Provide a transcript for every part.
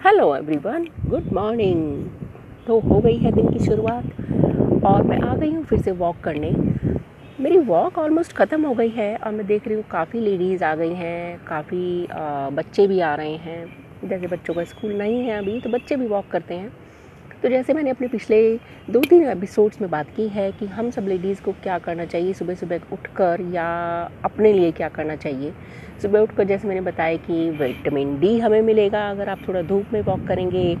Hello everyone good morning तो हो गई है दिन की शुरुआत और मैं आ गई हूँ फिर से वॉक करने। मेरी वॉक ऑलमोस्ट ख़त्म हो गई है और मैं देख रही हूँ काफ़ी लेडीज़ आ गई हैं, काफ़ी बच्चे भी आ रहे हैं। जैसे बच्चों का स्कूल नहीं है अभी तो बच्चे भी वॉक करते हैं। तो जैसे मैंने अपने पिछले दो तीन एपिसोड्स में बात की है कि हम सब लेडीज़ को क्या करना चाहिए सुबह सुबह उठकर या अपने लिए क्या करना चाहिए। सुबह उठकर जैसे मैंने बताया कि विटामिन डी हमें मिलेगा अगर आप थोड़ा धूप में वॉक करेंगे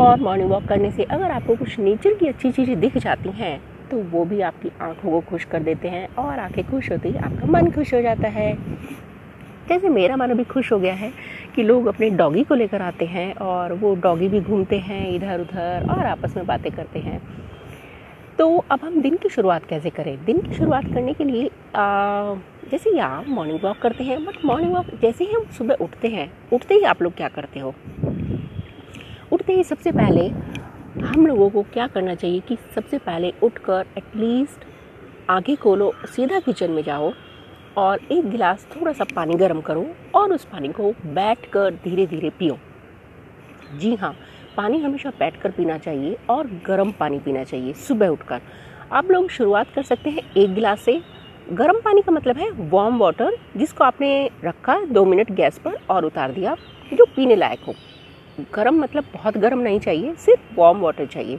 और मॉर्निंग वॉक करने से अगर आपको कुछ नेचर की अच्छी चीज़ें दिख जाती हैं तो वो भी आपकी आँखों को खुश कर देते हैं और आँखें खुश होती आपका मन खुश हो जाता है। जैसे मेरा मन अभी खुश हो गया है कि लोग अपने डॉगी को लेकर आते हैं और वो डॉगी भी घूमते हैं इधर उधर और आपस में बातें करते हैं। तो अब हम दिन की शुरुआत कैसे करें? दिन की शुरुआत करने के लिए आ, जैसे ही आप मॉर्निंग वॉक करते हैं बट मॉर्निंग वॉक जैसे ही हम सुबह उठते हैं उठते ही आप लोग क्या करते हो? उठते ही सबसे पहले हम लोगों को क्या करना चाहिए कि सबसे पहले उठकर एटलीस्ट आगे खोलो सीधा किचन में जाओ और एक गिलास थोड़ा सा पानी गर्म करो और उस पानी को बैठ कर धीरे धीरे पियो। जी हाँ पानी हमेशा बैठ कर पीना चाहिए और गर्म पानी पीना चाहिए सुबह उठकर। आप लोग शुरुआत कर सकते हैं एक गिलास से। गर्म पानी का मतलब है वार्म वाटर जिसको आपने रखा दो मिनट गैस पर और उतार दिया, जो पीने लायक हो। गर्म मतलब बहुत गर्म नहीं चाहिए, सिर्फ़ वार्म वाटर चाहिए।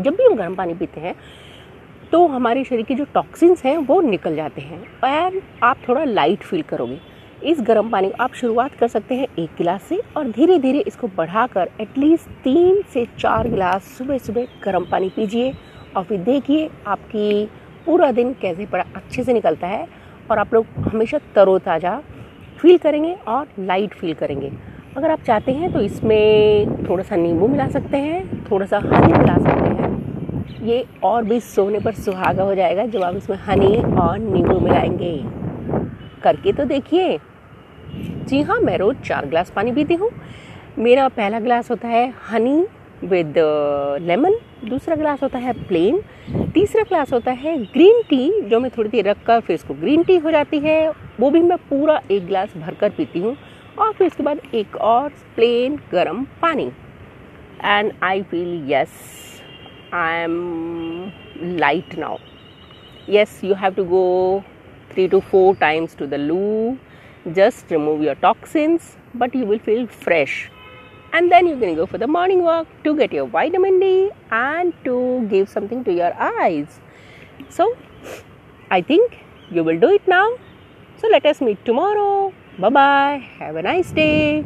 जब भी हम गर्म पानी पीते हैं तो हमारे शरीर के जो टॉक्सिन्स हैं, वो निकल जाते हैं। और आप थोड़ा लाइट फील करोगे। इस गर्म पानी को आप शुरुआत कर सकते हैं एक गिलास से और धीरे धीरे इसको बढ़ाकर एटलीस्ट तीन से चार गिलास सुबह सुबह गर्म पानी पीजिए और फिर देखिए आपकी पूरा दिन कैसे बड़ा अच्छे से निकलता है और आप लोग हमेशा तरोताज़ा फील करेंगे और लाइट फील करेंगे। अगर आप चाहते हैं तो इसमें थोड़ा सा नींबू मिला सकते हैं, थोड़ा सा हनी मिला सकते हैं। ये और भी सोने पर सुहागा हो जाएगा जब आप इसमें हनी और नींबू मिलाएँगे। करके तो देखिए। जी हाँ मैं रोज़ चार गिलास पानी पीती हूँ। मेरा पहला गिलास होता है हनी विद लेमन दूसरा ग्लास होता है प्लेन तीसरा ग्लास होता है ग्रीन टी जो मैं थोड़ी देर रख कर फिर इसको ग्रीन टी हो जाती है। वो भी मैं पूरा एक गिलास भरकर पीती हूँ और फिर उसके बाद एक और प्लेन गर्म पानी। And I feel yes I am light now. Yes, you have to go three to four times to the loo. Just remove your toxins, but you will feel fresh. And then you can go for the morning walk to get your vitamin D and to give something to your eyes. So, I think you will do it now. So, let us meet tomorrow. Bye bye. Have a nice day.